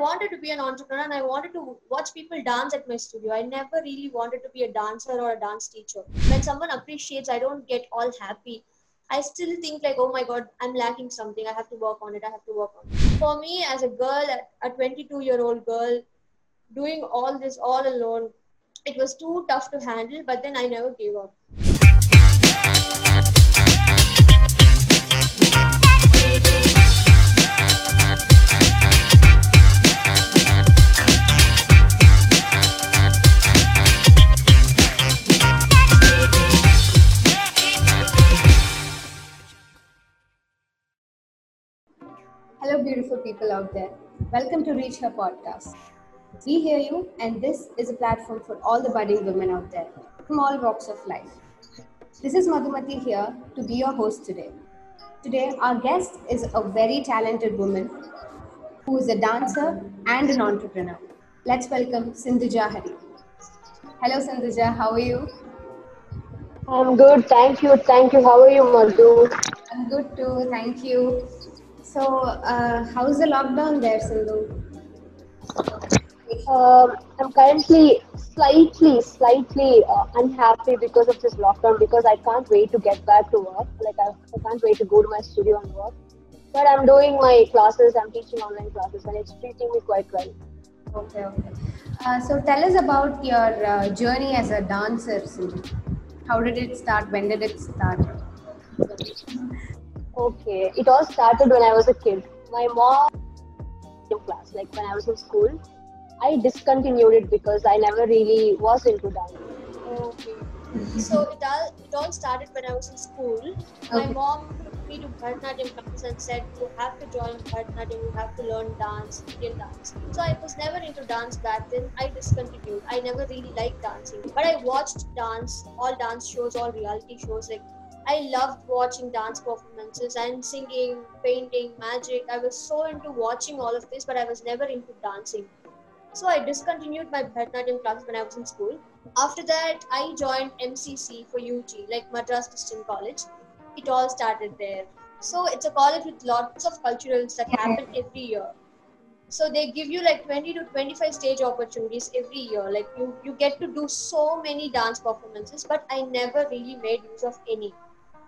wanted to be an entrepreneur and I wanted to watch people dance at my studio. I never really wanted to be a dancer or a dance teacher. When someone appreciates, I don't get all happy. I still think like, oh my god, I'm lacking something. I have to work on it. I have to work on it. For me, as a girl, a 22 year old girl, doing all this all alone, it was too tough to handle. But then I never gave up. Beautiful people out there. Welcome to Reach Her podcast. We hear you, and this is a platform for all the budding women out there from all walks of life. This is Madhumati here to be your host today. Today, our guest is a very talented woman who is a dancer and an entrepreneur. Let's welcome Sindhuja Hari. Hello, Sindhuja. How are you? I'm good, thank you, thank you. How are you, Madhu? I'm good too. Thank you. So, uh, how's the lockdown there, Sindhu? Um, I'm currently slightly, slightly uh, unhappy because of this lockdown because I can't wait to get back to work. Like I, I can't wait to go to my studio and work. But I'm doing my classes. I'm teaching online classes, and it's treating me quite well. Okay, okay. Uh, so tell us about your uh, journey as a dancer, Sindhu. How did it start? When did it start? Okay, it all started when I was a kid. My mom in class, like when I was in school, I discontinued it because I never really was into dance. Okay. So it all it all started when I was in school. My Okay. mom took me to Bharatanatyam class and said, "You have to join Bharatanatyam. You have to learn dance, Indian dance." So I was never into dance back then. I discontinued. I never really liked dancing, but I watched dance, all dance shows, all reality shows. Like I loved watching dance performances and singing, painting, magic. I was so into watching all of this, but I was never into dancing. So I discontinued my Bharatanatyam classes when I was in school. After that, I joined MCC for UG, like Madras Christian College. It all started there. So it's a college with lots of culturals that happen every year. So they give you like 20 to 25 stage opportunities every year. Like you, you get to do so many dance performances, but I never really made use of any.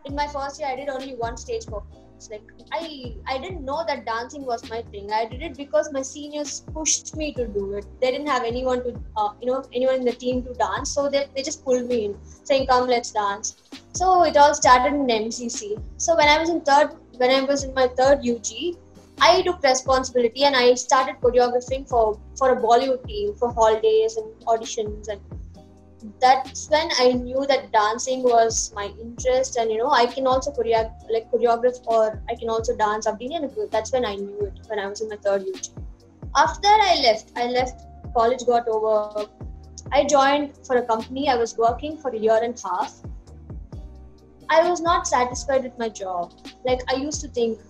In my first year, I did only one stage performance. Like I, I didn't know that dancing was my thing. I did it because my seniors pushed me to do it. They didn't have anyone to, uh, you know, anyone in the team to dance, so they, they just pulled me in, saying, "Come, let's dance." So it all started in MCC. So when I was in third, when I was in my third UG, I took responsibility and I started choreographing for for a Bollywood team for holidays and auditions and that's when I knew that dancing was my interest, and you know, I can also choreograph, like choreograph or I can also dance. That's when I knew it when I was in my third year. After that, I left. I left. College got over. I joined for a company. I was working for a year and a half. I was not satisfied with my job. Like I used to think,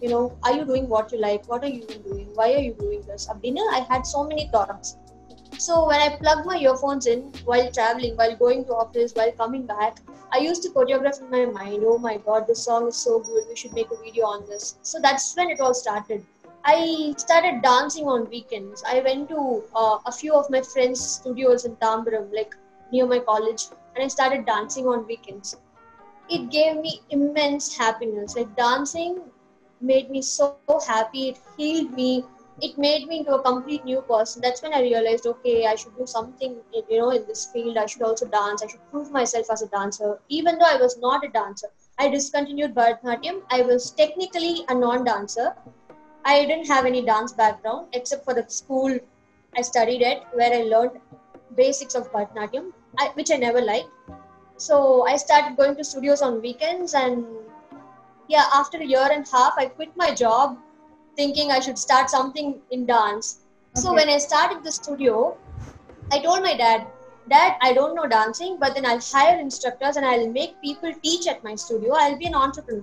you know, are you doing what you like? What are you doing? Why are you doing this? Abdina, I had so many thoughts. So when I plugged my earphones in while traveling, while going to office, while coming back, I used to choreograph in my mind. Oh my god, this song is so good. We should make a video on this. So that's when it all started. I started dancing on weekends. I went to uh, a few of my friends' studios in Tambaram, like near my college, and I started dancing on weekends. It gave me immense happiness. Like dancing made me so happy. It healed me. It made me into a complete new person. That's when I realized, okay, I should do something, you know, in this field. I should also dance. I should prove myself as a dancer. Even though I was not a dancer, I discontinued Bharatanatyam. I was technically a non-dancer. I didn't have any dance background except for the school I studied at, where I learned basics of Bharatanatyam, which I never liked. So I started going to studios on weekends, and yeah, after a year and a half, I quit my job, thinking I should start something in dance. So when I started the studio, I told my dad, Dad, I don't know dancing, but then I'll hire instructors and I'll make people teach at my studio. I'll be an entrepreneur.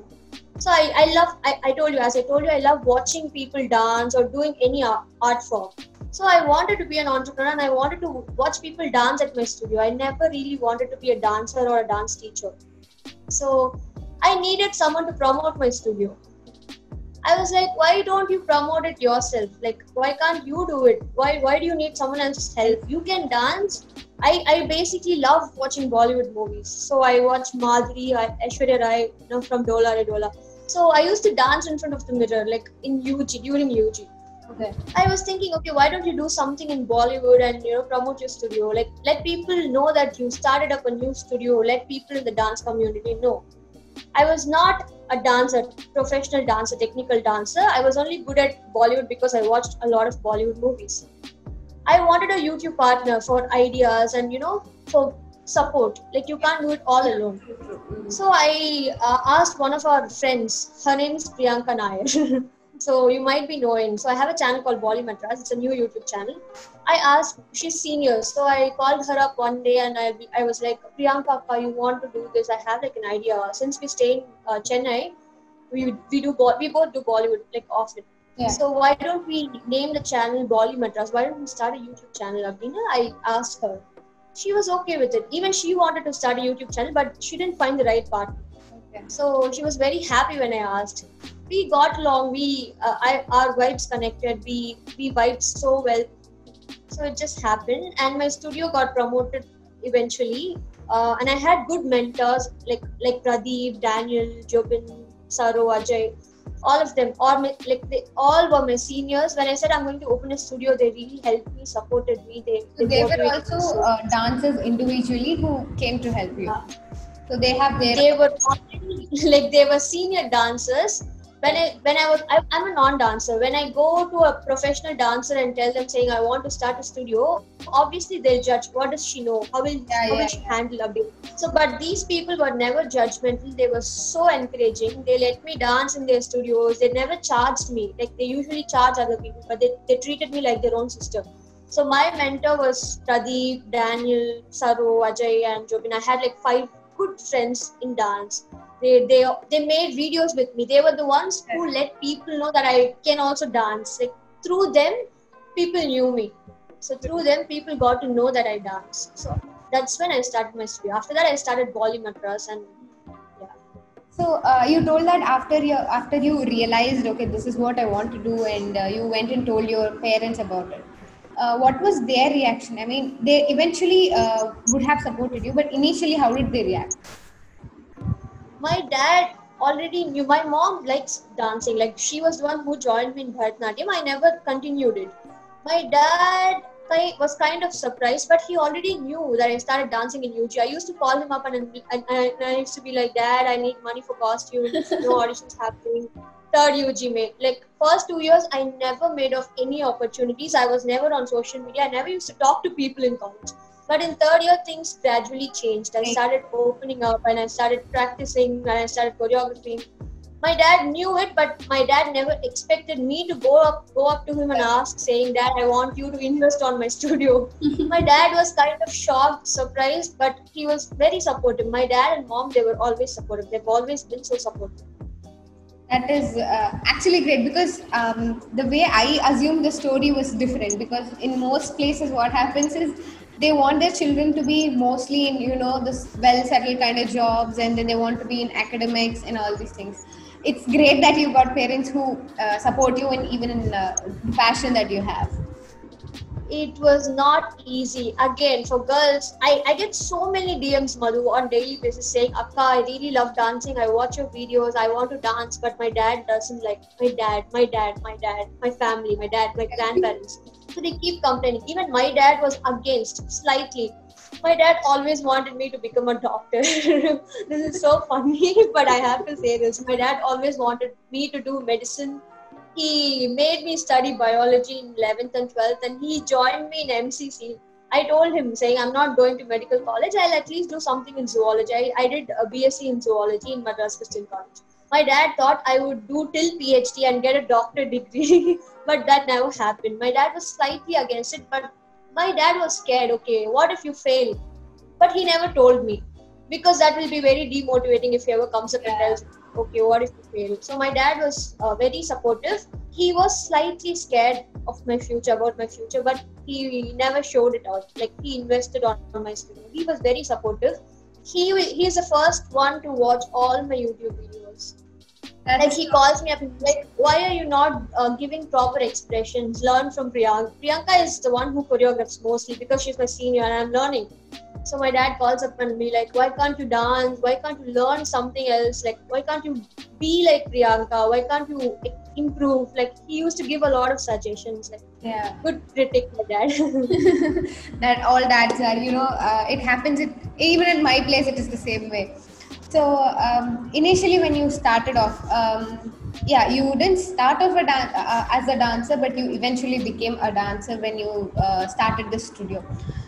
So I, I love, I, I told you, as I told you, I love watching people dance or doing any art, art form. So I wanted to be an entrepreneur and I wanted to watch people dance at my studio. I never really wanted to be a dancer or a dance teacher. So I needed someone to promote my studio. I was like, why don't you promote it yourself? Like, why can't you do it? Why why do you need someone else's help? You can dance. I, I basically love watching Bollywood movies. So I watch Madhuri, I- Aishwarya Rai, you know, from Dola Re Dola. So I used to dance in front of the mirror, like in UG, during UG. Okay. I was thinking, okay, why don't you do something in Bollywood and you know promote your studio? Like let people know that you started up a new studio. Let people in the dance community know. I was not a dancer, professional dancer, technical dancer. I was only good at Bollywood because I watched a lot of Bollywood movies. I wanted a YouTube partner for ideas and you know for support. Like you can't do it all alone. So I uh, asked one of our friends. Her name is Priyanka Nair. so you might be knowing. So I have a channel called Bolly Madras. It's a new YouTube channel. I asked. She's senior, so I called her up one day and I I was like, Priyanka, you want to do this? I have like an idea. Since we stay in uh, Chennai, we we do we both do Bollywood like often. Yeah. So why don't we name the channel Bolly Madras? Why don't we start a YouTube channel, Abhina? I asked her. She was okay with it. Even she wanted to start a YouTube channel, but she didn't find the right partner. Okay. So she was very happy when I asked. We got along. We uh, I, our vibes connected. We we vibed so well. So it just happened, and my studio got promoted eventually. Uh, and I had good mentors like like Pradeep, Daniel, Jobin, Saro, Ajay, all of them. Or my, like they all were my seniors. When I said I'm going to open a studio, they really helped me, supported me. They So they were also so uh, dancers individually who came to help you. Yeah. So they have their they were already, like they were senior dancers when i when i was I, i'm a non-dancer. When i go to a professional dancer and tell them saying i want to start a studio obviously they'll judge. What does she know? How will Yeah, how yeah, will she handle a bit so but these people were never judgmental. They were so encouraging. They let me dance in their studios. They never charged me. Like they usually charge other people but they, they treated me like their own sister. So my mentor was Pradeep, Daniel, Saro, Ajay, and Jobin. I had like five good friends in dance. They they they made videos with me. They were the ones who let people know that I can also dance. Like through them, people knew me. So through them, people got to know that I dance. So that's when I started my studio. After that, I started Bolly Madras and yeah. So uh, you told that after you after you realized okay this is what I want to do and uh, you went and told your parents about it. Uh, what was their reaction? I mean, they eventually uh, would have supported you, but initially, how did they react? My dad already knew my mom likes dancing like she was the one who joined me in bharatanatyam i never continued it. My dad was kind of surprised but he already knew that i started dancing in ug i used to call him up and, and, and i used to be like dad i need money for costumes no auditions happening. Third ug mate. Like first two years i never made of any opportunities. I was never on social media. I never used to talk to people in college but in third year, things gradually changed. I started opening up and I started practicing and I started choreographing. My dad knew it, but my dad never expected me to go up, go up to him and ask, saying, "Dad, I want you to invest on my studio." my dad was kind of shocked, surprised, but he was very supportive. My dad and mom, they were always supportive. They've always been so supportive. That is uh, actually great because um, the way I assumed the story was different. Because in most places, what happens is they want their children to be mostly in you know this well settled kind of jobs, and then they want to be in academics and all these things. It's great that you've got parents who uh, support you and even in uh, the passion that you have. it was not easy. Again, for girls, I, I get so many DMs, Madhu, on daily basis saying, Akka, I really love dancing. I watch your videos. I want to dance, but my dad doesn't like my dad, my dad, my dad, my family, my dad, my grandparents. So they keep complaining. Even my dad was against slightly. My dad always wanted me to become a doctor. this is so funny, but I have to say this. My dad always wanted me to do medicine he made me study biology in 11th and 12th and he joined me in mcc i told him saying i'm not going to medical college i'll at least do something in zoology i, I did a bsc in zoology in madras christian college my dad thought i would do till phd and get a doctorate degree but that never happened. My dad was slightly against it but my dad was scared okay what if you fail? But he never told me because that will be very demotivating if he ever comes up and tells okay what if you fail? So my dad was uh, very supportive. He was slightly scared of my future about my future but he never showed it out. Like he invested on, on my studio. He was very supportive. He he is the first one to watch all my youtube videos That's like he calls me up and like, why are you not uh, giving proper expressions? Learn from Priyanka. Priyanka is the one who choreographs mostly because she's my senior and I'm learning. So my dad calls up and me like, why can't you dance? Why can't you learn something else? Like, why can't you be like Priyanka? Why can't you improve? Like he used to give a lot of suggestions. Like yeah. good critic, my dad. that all dads are, you know, uh, it happens. It, even in my place, it is the same way. So um, initially, when you started off, um, yeah, you didn't start off a dan- uh, as a dancer, but you eventually became a dancer when you uh, started the studio.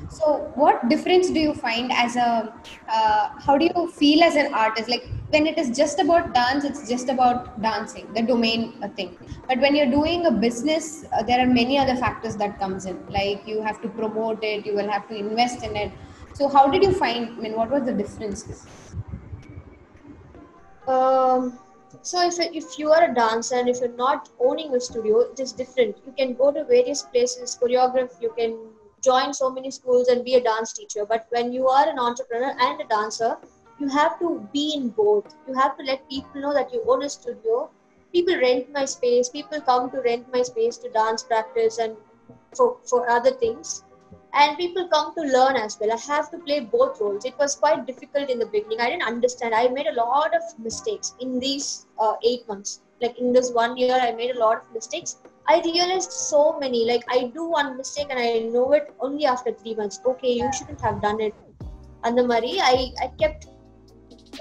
So, what difference do you find as a? Uh, how do you feel as an artist? Like when it is just about dance, it's just about dancing, the domain uh, thing. But when you're doing a business, uh, there are many other factors that comes in. Like you have to promote it, you will have to invest in it. So, how did you find? I mean, what was the differences? Um, so if if you are a dancer and if you're not owning a studio, it is different. You can go to various places, choreograph. You can join so many schools and be a dance teacher. But when you are an entrepreneur and a dancer, you have to be in both. You have to let people know that you own a studio. People rent my space. People come to rent my space to dance practice and for for other things and people come to learn as well. I have to play both roles. It was quite difficult in the beginning. I didn't understand. I made a lot of mistakes in these uh, eight months. Like in this one year, I made a lot of mistakes. I realized so many. Like I do one mistake and I know it only after three months. Okay, you shouldn't have done it. And the Mari, I I kept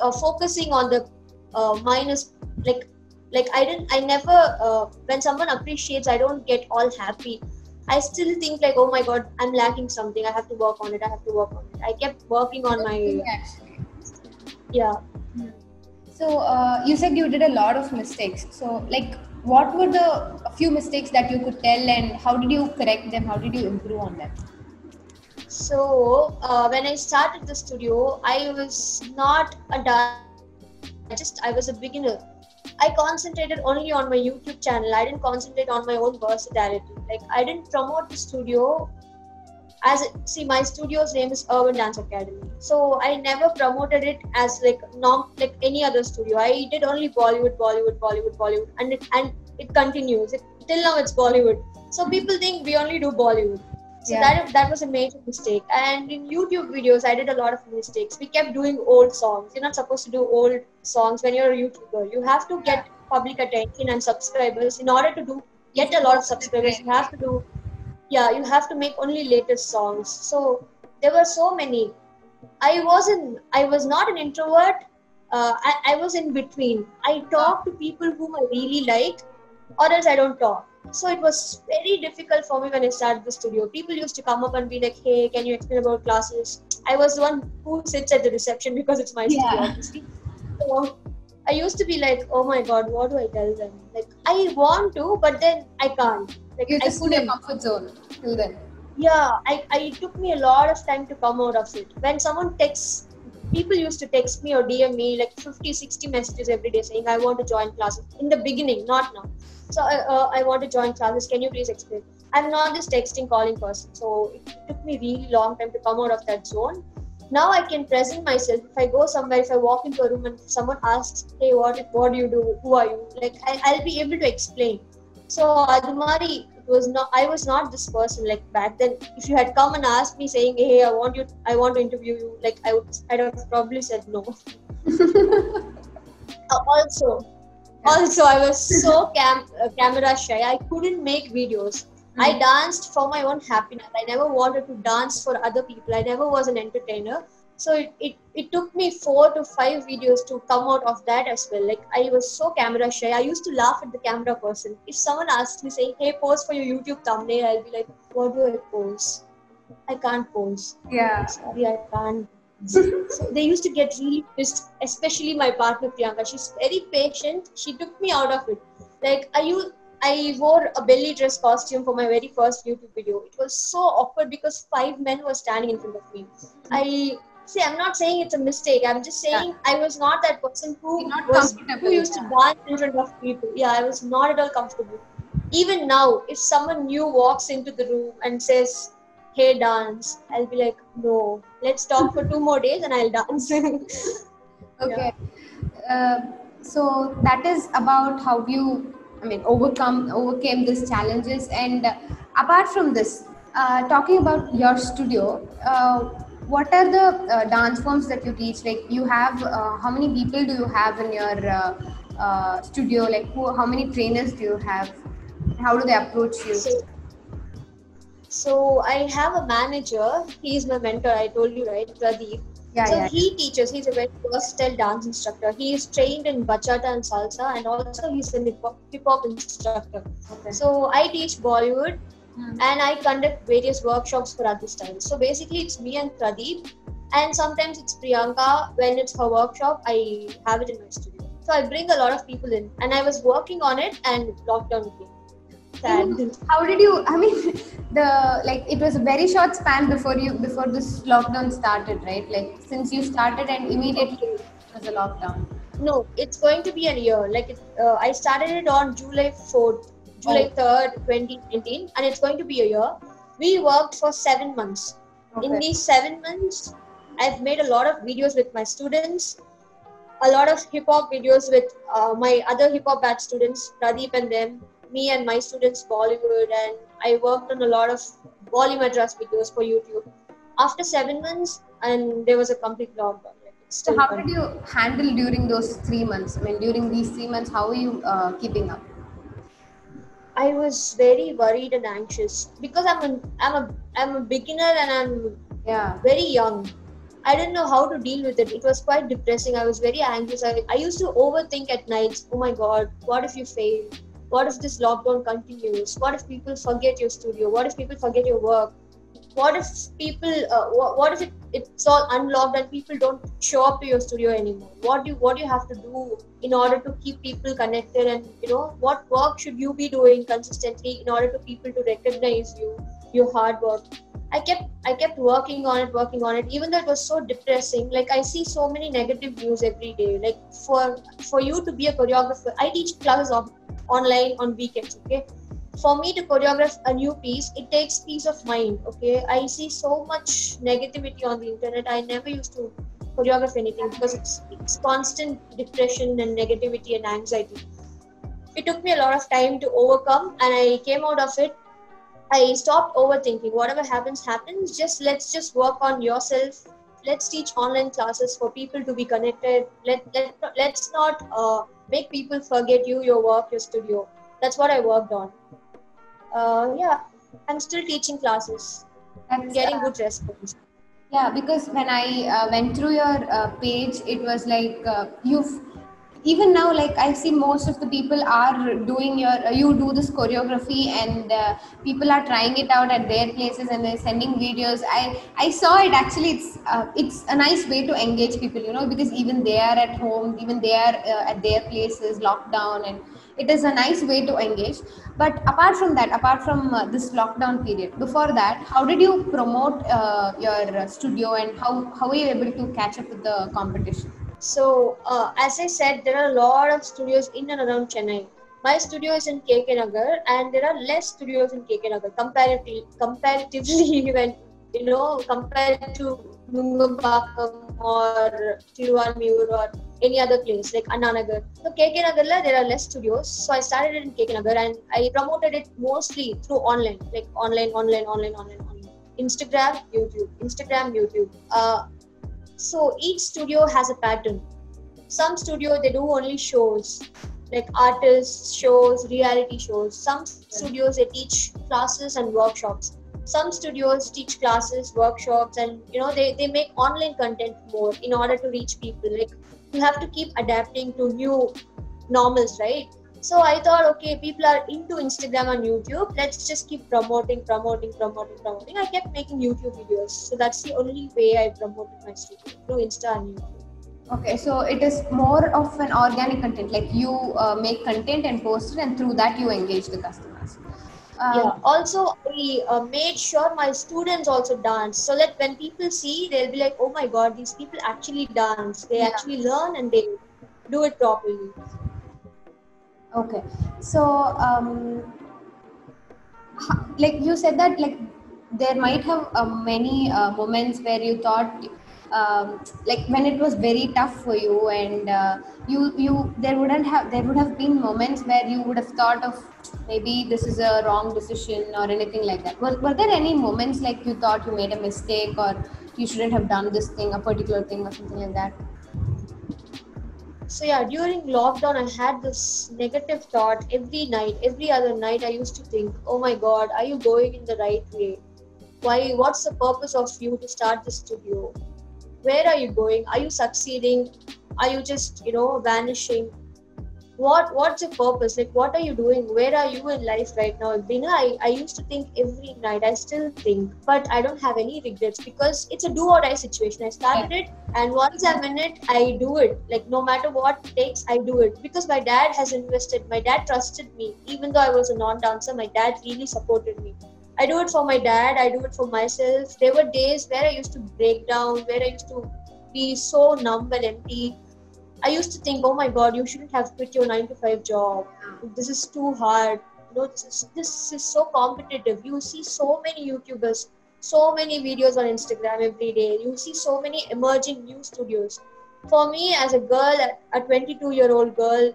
uh, focusing on the uh, minus. Like like I didn't. I never. Uh, when someone appreciates, I don't get all happy I still think like, oh my god, I'm lacking something. I have to work on it. I have to work on it. I kept working on my actually. yeah. So uh, you said you did a lot of mistakes. So like, what were the few mistakes that you could tell, and how did you correct them? How did you improve on them? So uh, when I started the studio, I was not a dancer. Just I was a beginner. I concentrated only on my YouTube channel. I didn't concentrate on my own versatility. Like I didn't promote the studio as see my studio's name is Urban Dance Academy. So I never promoted it as like non like any other studio. I did only Bollywood, Bollywood, Bollywood, Bollywood, and it and it continues. It, till now it's Bollywood. So people think we only do Bollywood. So Yeah. that that was a major mistake. And in YouTube videos, I did a lot of mistakes. We kept doing old songs. You're not supposed to do old songs when you're a YouTuber. You have to get public attention and subscribers. In order to do get a lot of subscribers, you have to do yeah, you have to make only latest songs. So there were so many. I wasn't. I was not an introvert. Uh, I, I was in between. I talk to people whom I really like, or else I don't talk. So it was very difficult for me when I started the studio. People used to come up and be like, "Hey, can you explain about classes?" I was the one who sits at the reception because it's my studio, obviously. So I used to be like, "Oh my god, what do I tell them?" Like I want to, but then I can't. Like You I just put your comfort zone till then. yeah I, I it took me a lot of time to come out of it when someone texts people used to text me or dm me like 50 60 messages every day saying i want to join classes in the beginning not now. So uh, uh, i want to join classes. Can you please explain? I'm not this texting calling person so it took me really long time to come out of that zone. Now i can present myself. If i go somewhere if i walk into a room and someone asks hey what what do you do? Who are you? Like I, i'll be able to explain. So Adumari was not I was not this person like back then. If you had come and asked me saying, Hey, I want you I want to interview you, like I would I'd have probably said no. Uh, also also I was so cam- uh, camera shy. I couldn't make videos. I danced for my own happiness. I never wanted to dance for other people. I never was an entertainer. So it, it, it took me four to five videos to come out of that as well. Like I was so camera shy. I used to laugh at the camera person. If someone asked me saying, Hey, pose for your YouTube thumbnail, I'll be like, What do I pose? I can't pose. Yeah. Sorry, I can't. so they used to get really pissed, especially my partner Priyanka. She's very patient. She took me out of it. Like I used, I wore a belly dress costume for my very first YouTube video. It was so awkward because five men were standing in front of me. I see. I'm not saying it's a mistake. I'm just saying I was not that person who You're not was who used to yeah. dance in front of people. Yeah, I was not at all comfortable. Even now, if someone new walks into the room and says, "Hey, dance," I'll be like, "No, let's talk for two more days and I'll dance." Okay. Uh, so that is about how you i mean overcome overcame these challenges and uh, apart from this uh, talking about your studio uh, what are the uh, dance forms that you teach like you have uh, how many people do you have in your uh, uh, studio like who how many trainers do you have how do they approach you So, so I have a manager. He is my mentor. I told you right, Pradeep. yeah so yeah he teaches. He's a very versatile dance instructor. He is trained in bachata and salsa, and also he's a hip hop hip hop instructor. okay So I teach Bollywood, Hmm. and I conduct various workshops for other styles. So basically, it's me and Pradeep, and sometimes it's Priyanka. When it's her workshop, I have it in my studio. So I bring a lot of people in, and I was working on it, and lockdown came. Sad. how did you i mean the like it was a very short span before you before this lockdown started right like since you started and immediately it was a lockdown No, it's going to be a year. Like it, uh, I started it on July fourth, July Oh. third, twenty nineteen, and it's going to be a year. We worked for seven months. In these seven months, I've made a lot of videos with my students, a lot of hip hop videos with uh, my other hip hop batch students, Pradeep and them, me and my students Bollywood, and I worked on a lot of Bolly Madras videos for YouTube. After seven months, and there was a complete lockdown. So how did you handle during those three months i mean during these three months how are you uh, keeping up I was very worried and anxious because I'm a I'm a I'm a beginner and I'm yeah very young. I didn't know how to deal with it. It was quite depressing. I was very anxious. I, I used to overthink at nights. Oh my god, what if you fail? What if this lockdown continues? What if people forget your studio? What if people forget your work? What if people? Uh, what, what if it, it's all unlocked and people don't show up to your studio anymore? What do you, what do you have to do in order to keep people connected? And you know what work should you be doing consistently in order for people to recognize you, your hard work? I kept I kept working on it, working on it, even though it was so depressing. Like I see so many negative news every day. Like for for you to be a choreographer, I teach classes on, online on weekends. Okay, for me to choreograph a new piece, it takes peace of mind. Okay, I see so much negativity on the internet. I never used to choreograph anything because it's it's constant depression and negativity and anxiety. It took me a lot of time to overcome, and I came out of it I stopped overthinking. Whatever happens, happens. Just let's just work on yourself. Let's teach online classes for people to be connected. Let let let's not uh, make people forget you, your work, your studio. That's what I worked on. Uh, yeah, I'm still teaching classes. I'm getting good response. Yeah, because when I uh, went through your uh, page, it was like uh, you've even now like I see most of the people are doing your uh, you do this choreography and uh, people are trying it out at their places and they're sending videos. I I saw it actually. It's uh, it's a nice way to engage people, you know, because even they are at home, even they are uh, at their places, locked down, and it is a nice way to engage but apart from that apart from uh, this lockdown period before that how did you promote uh, your uh, studio and how how were you able to catch up with the competition So, uh, as I said, there are a lot of studios in and around Chennai. My studio is in KK Nagar, and there are less studios in KK Nagar comparatively. Comparatively, when you know, compared to Nungambakkam or Tiruvanmiyur or any other place like Annanagar. So KK Nagarla there are less studios. So I started in KK Nagar and I promoted it mostly through online, like online, online, online, online, online. Instagram, YouTube, Instagram, YouTube. Uh, so each studio has a pattern. Some studio they do only shows, like artists shows, reality shows. Some studios they teach classes and workshops. Some studios teach classes, workshops, and you know they, they make online content more in order to reach people. Like you have to keep adapting to new normals, right? So I thought, okay, people are into Instagram and YouTube. Let's just keep promoting, promoting, promoting, promoting. I kept making YouTube videos. So that's the only way I promoted my studio through Insta and YouTube. okay so it is more of an organic content like you uh, make content and post it and through that you engage the customers uh, yeah. Also, I uh, made sure my students also dance so that when people see, they'll be like, oh my god, these people actually dance. They Yeah. actually learn and they do it properly. Okay, so um, like you said that like there might have uh, many uh, moments where you thought um, like when it was very tough for you and uh, you you there wouldn't have there would have been moments where you would have thought of maybe this is a wrong decision or anything like that. Were, were there any moments like you thought you made a mistake or you shouldn't have done this thing a particular thing or something like that? So yeah during lockdown i had this negative thought every night every other night i used to think oh my god are you going in the right way? Why what's the purpose of you to start the studio where are you going? Are you succeeding? Are you just you know vanishing? What what's your purpose? Like what are you doing? Where are you in life right now? Bina, I, I used to think every night i still think but i don't have any regrets because it's a do or die situation. I started it and once i'm in it i do it. Like no matter what takes i do it. Because my dad has invested my dad trusted me. Even though i was a non-dancer my dad really supported me I do it for my dad, I do it for myself. There were days where I used to break down, where I used to be so numb and empty. I used to think, oh my god, you shouldn't have quit your nine to five job. This is too hard. You know, this is this is so competitive. You see so many YouTubers, so many videos on Instagram every day. You see so many emerging new studios. For me, as a girl, a 22 year old girl,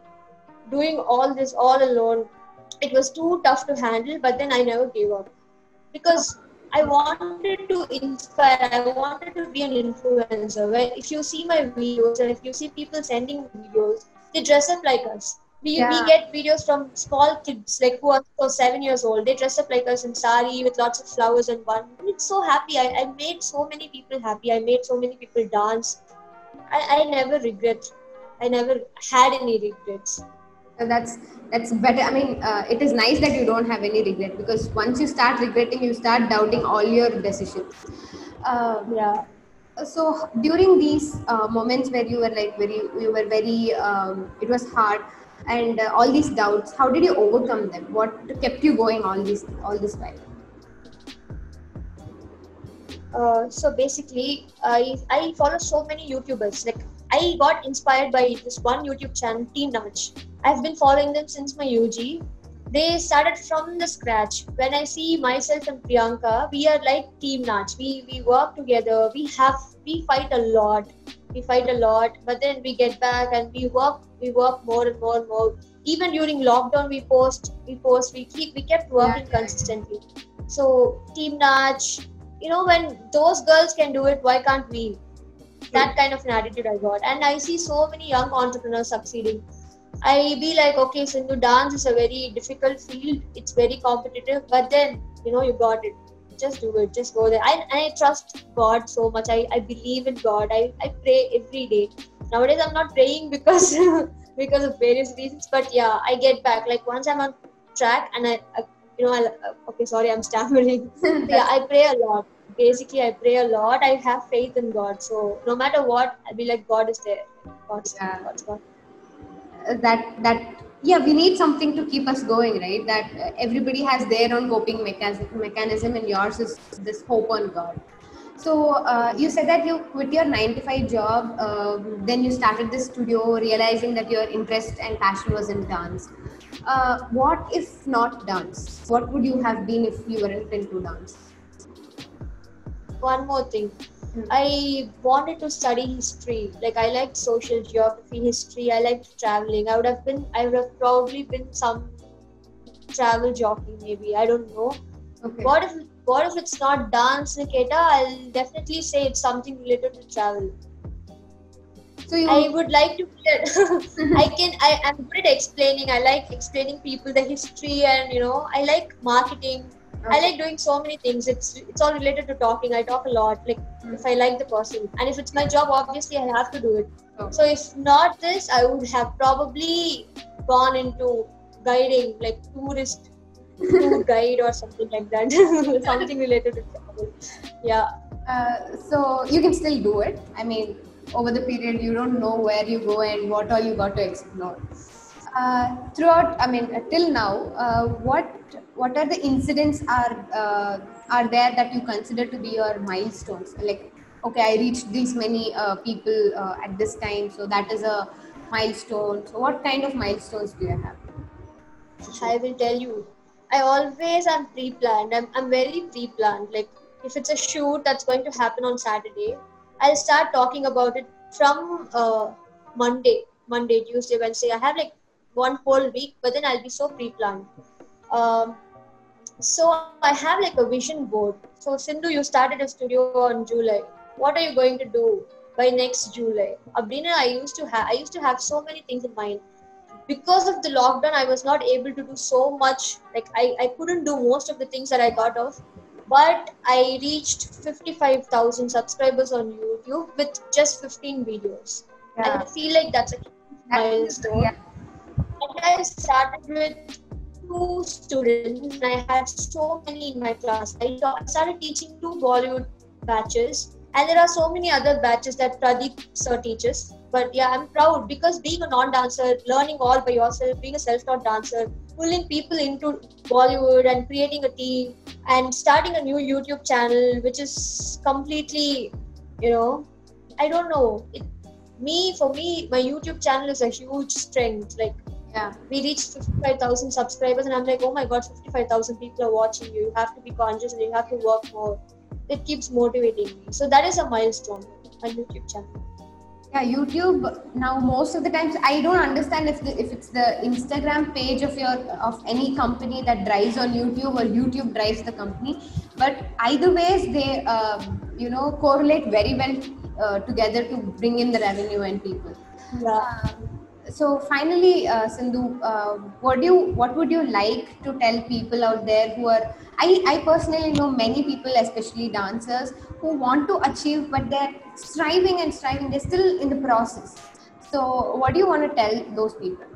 doing all this all alone, it was too tough to handle. But then I never gave up because I wanted to inspire. I wanted to be an influencer. Where if you see my videos and if you see people sending videos, they dress up like us. We, yeah. we get videos from small kids like who are for seven years old. They dress up like us in sari with lots of flowers and one. It's so happy. I, I made so many people happy. I made so many people dance. I, I never regret. I never had any regrets. That's that's better. I mean uh, it is nice that you don't have any regret because once you start regretting you start doubting all your decisions. Uh, yeah. so during these uh, moments where you were like very you were very um, it was hard and uh, all these doubts how did you overcome them? What kept you going all this all this while? Uh, so basically i i follow so many youtubers like I got inspired by this one YouTube channel, Team Naach. I've been following them since my UG. They started from the scratch. When I see myself and Priyanka, we are like Team Naach. We we work together. We have we fight a lot. We fight a lot, but then we get back and we work. We work more and more and more. Even during lockdown, we post. We post. We keep. We kept working yeah. consistently. So Team Naach, you know, when those girls can do it, why can't we? That kind of an attitude I got. And I see so many young entrepreneurs succeeding. I be like, okay, Sindhu, dance is a very difficult field. It's very competitive, but then you know you got it. Just do it. Just go there. I, I trust God so much. I, I believe in God. I, I pray every day. Nowadays I'm not praying because because of various reasons, but yeah, I get back. Like once I'm on track and I, I you know, I, okay, sorry, I'm stammering. yeah, I pray a lot basically I pray a lot. I have faith in God. So no matter what, I'll be like, God is there. God's, yeah. God's God. Uh, that that yeah, we need something to keep us going, right? That uh, everybody has their own coping mechanism, mechanism, and yours is this hope on God. So uh, you said that you quit your nine to five job, uh, then you started this studio, realizing that your interest and passion was in dance. Uh, what if not dance? What would you have been if you weren't into dance? One more thing. Mm. I wanted to study history. Like I liked social geography, history. I liked traveling. I would have been. I would have probably been some travel jockey. Maybe I don't know. Okay. What if What if it's not dance, Nikita? I'll definitely say it's something related to travel. So you... I would like to. I can. I am good at explaining. I like explaining people the history, and you know, I like marketing I like doing so many things. It's it's all related to talking. I talk a lot. Like mm. if I like the person, and if it's my job, obviously I have to do it. Oh. So if not this, I would have probably gone into guiding, like tourist tour guide or something like that. something related to travel. Yeah. Uh, so you can still do it. I mean, over the period, you don't know where you go and what all you got to explore. Uh, throughout, I mean, uh, till now, uh, what what are the incidents are uh, are there that you consider to be your milestones? Like, okay, I reached these many uh, people at this time, so that is a milestone. So, what kind of milestones do you have? I will tell you. I always am pre-planned. I'm I'm very pre-planned. Like, if it's a shoot that's going to happen on Saturday, I'll start talking about it from Monday, Monday, Tuesday, Wednesday. I have like one whole week, but then I'll be so pre-planned. Um, so I have like a vision board. So Sindhu, you started a studio on July. What are you going to do by next July? Abdina, I used to have I used to have so many things in mind. Because of the lockdown, I was not able to do so much. Like I, I couldn't do most of the things that I thought of. But I reached 55,000 subscribers on YouTube with just 15 videos. Yeah. I feel like that's a milestone. Yeah. I started with two students, and I had so many in my class. I, I started teaching two Bollywood batches, and there are so many other batches that Pradeep sir teaches. But yeah, I'm proud because being a non-dancer, learning all by yourself, being a self-taught dancer, pulling people into Bollywood and creating a team and starting a new YouTube channel, which is completely, you know, I don't know. It, me for me, my YouTube channel is a huge strength. Like Yeah. we reached 55,000 subscribers, and I'm like, oh my god, 55,000 people are watching you. You have to be conscious and you have to work more. It keeps motivating me. So that is a milestone. on YouTube channel. Yeah, YouTube now most of the times I don't understand if the, if it's the Instagram page of your of any company that drives on YouTube or YouTube drives the company, but either ways they um, you know correlate very well uh, together to bring in the revenue and people. Yeah. Um, so finally, uh, Sindhu, uh, what do you what would you like to tell people out there who are? I I personally know many people, especially dancers, who want to achieve, but they're striving and striving. They're still in the process. So what do you want to tell those people?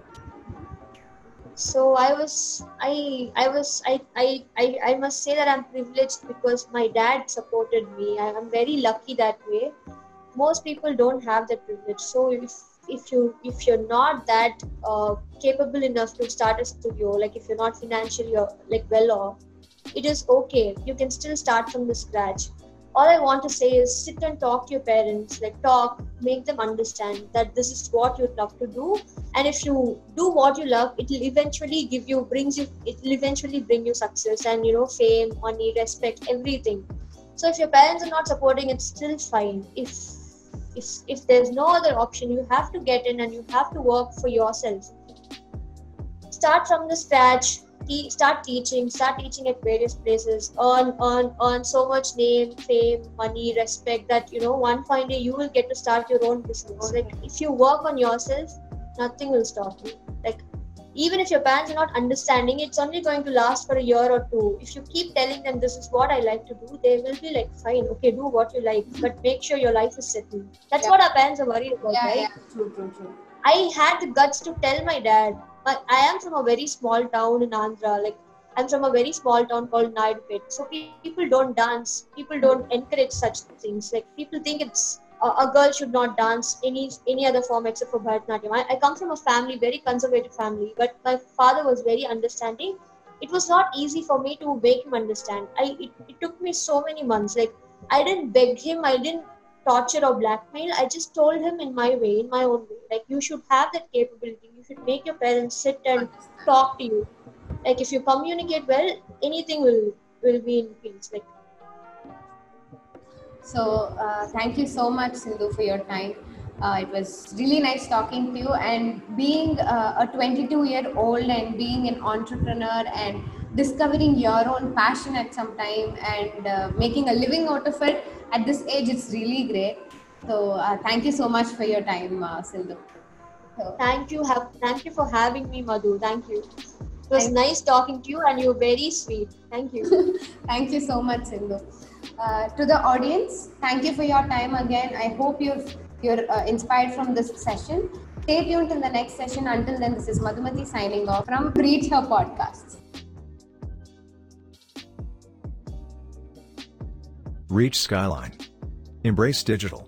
So I was, I, I was, I, I, I, I must say that I'm privileged because my dad supported me. I am very lucky that way. Most people don't have that privilege. So if if you if you're not that uh, capable enough to start a studio, like if you're not financially uh, like well off, it is okay. You can still start from the scratch. All I want to say is sit and talk to your parents, like talk, make them understand that this is what you'd love to do and if you do what you love it will eventually give you brings you it will eventually bring you success and you know fame money respect everything so if your parents are not supporting it's still fine if if if there's no other option you have to get in and you have to work for yourself. Start from the scratch te- start teaching start teaching at various places earn earn earn so much name fame money respect that you know one fine day you will get to start your own business. Like if you work on yourself nothing will stop you even if your parents are not understanding it's only going to last for a year or two if you keep telling them this is what i like to do they will be like fine okay do what you like but make sure your life is settled that's Yeah. what our parents are worried about Yeah, right yeah, true, true, true. I had the guts to tell my dad. But I am from a very small town in Andhra. Like I'm from a very small town called Naidupet. So people don't dance. People don't encourage such things. Like people think it's a, a girl should not dance any any other form except for Bharatanatyam. I, I come from a family, very conservative family, but my father was very understanding. It was not easy for me to make him understand. I it, it took me so many months. Like I didn't beg him. I didn't torture or blackmail. I just told him in my way, in my own way. Like you should have that capability. You should make your parents sit and talk to you. Like if you communicate well, anything will will be in peace. Like So uh, thank you so much, Sindhu, for your time. Uh, it was really nice talking to you. And being uh, a 22 year old and being an entrepreneur and discovering your own passion at some time and uh, making a living out of it at this age, it's really great. So uh, thank you so much for your time, uh, Sindhu. So, thank you, have thank you for having me, Madhu. Thank you. It was nice talking to you, and you're very sweet. Thank you. Thank you so much, Sindhu. Uh, to the audience, thank you for your time again. I hope you've, you're uh, inspired from this session. Stay tuned till the next session. Until then, this is Madhumati signing off from Reach Her Podcast. Reach Skyline. Embrace digital.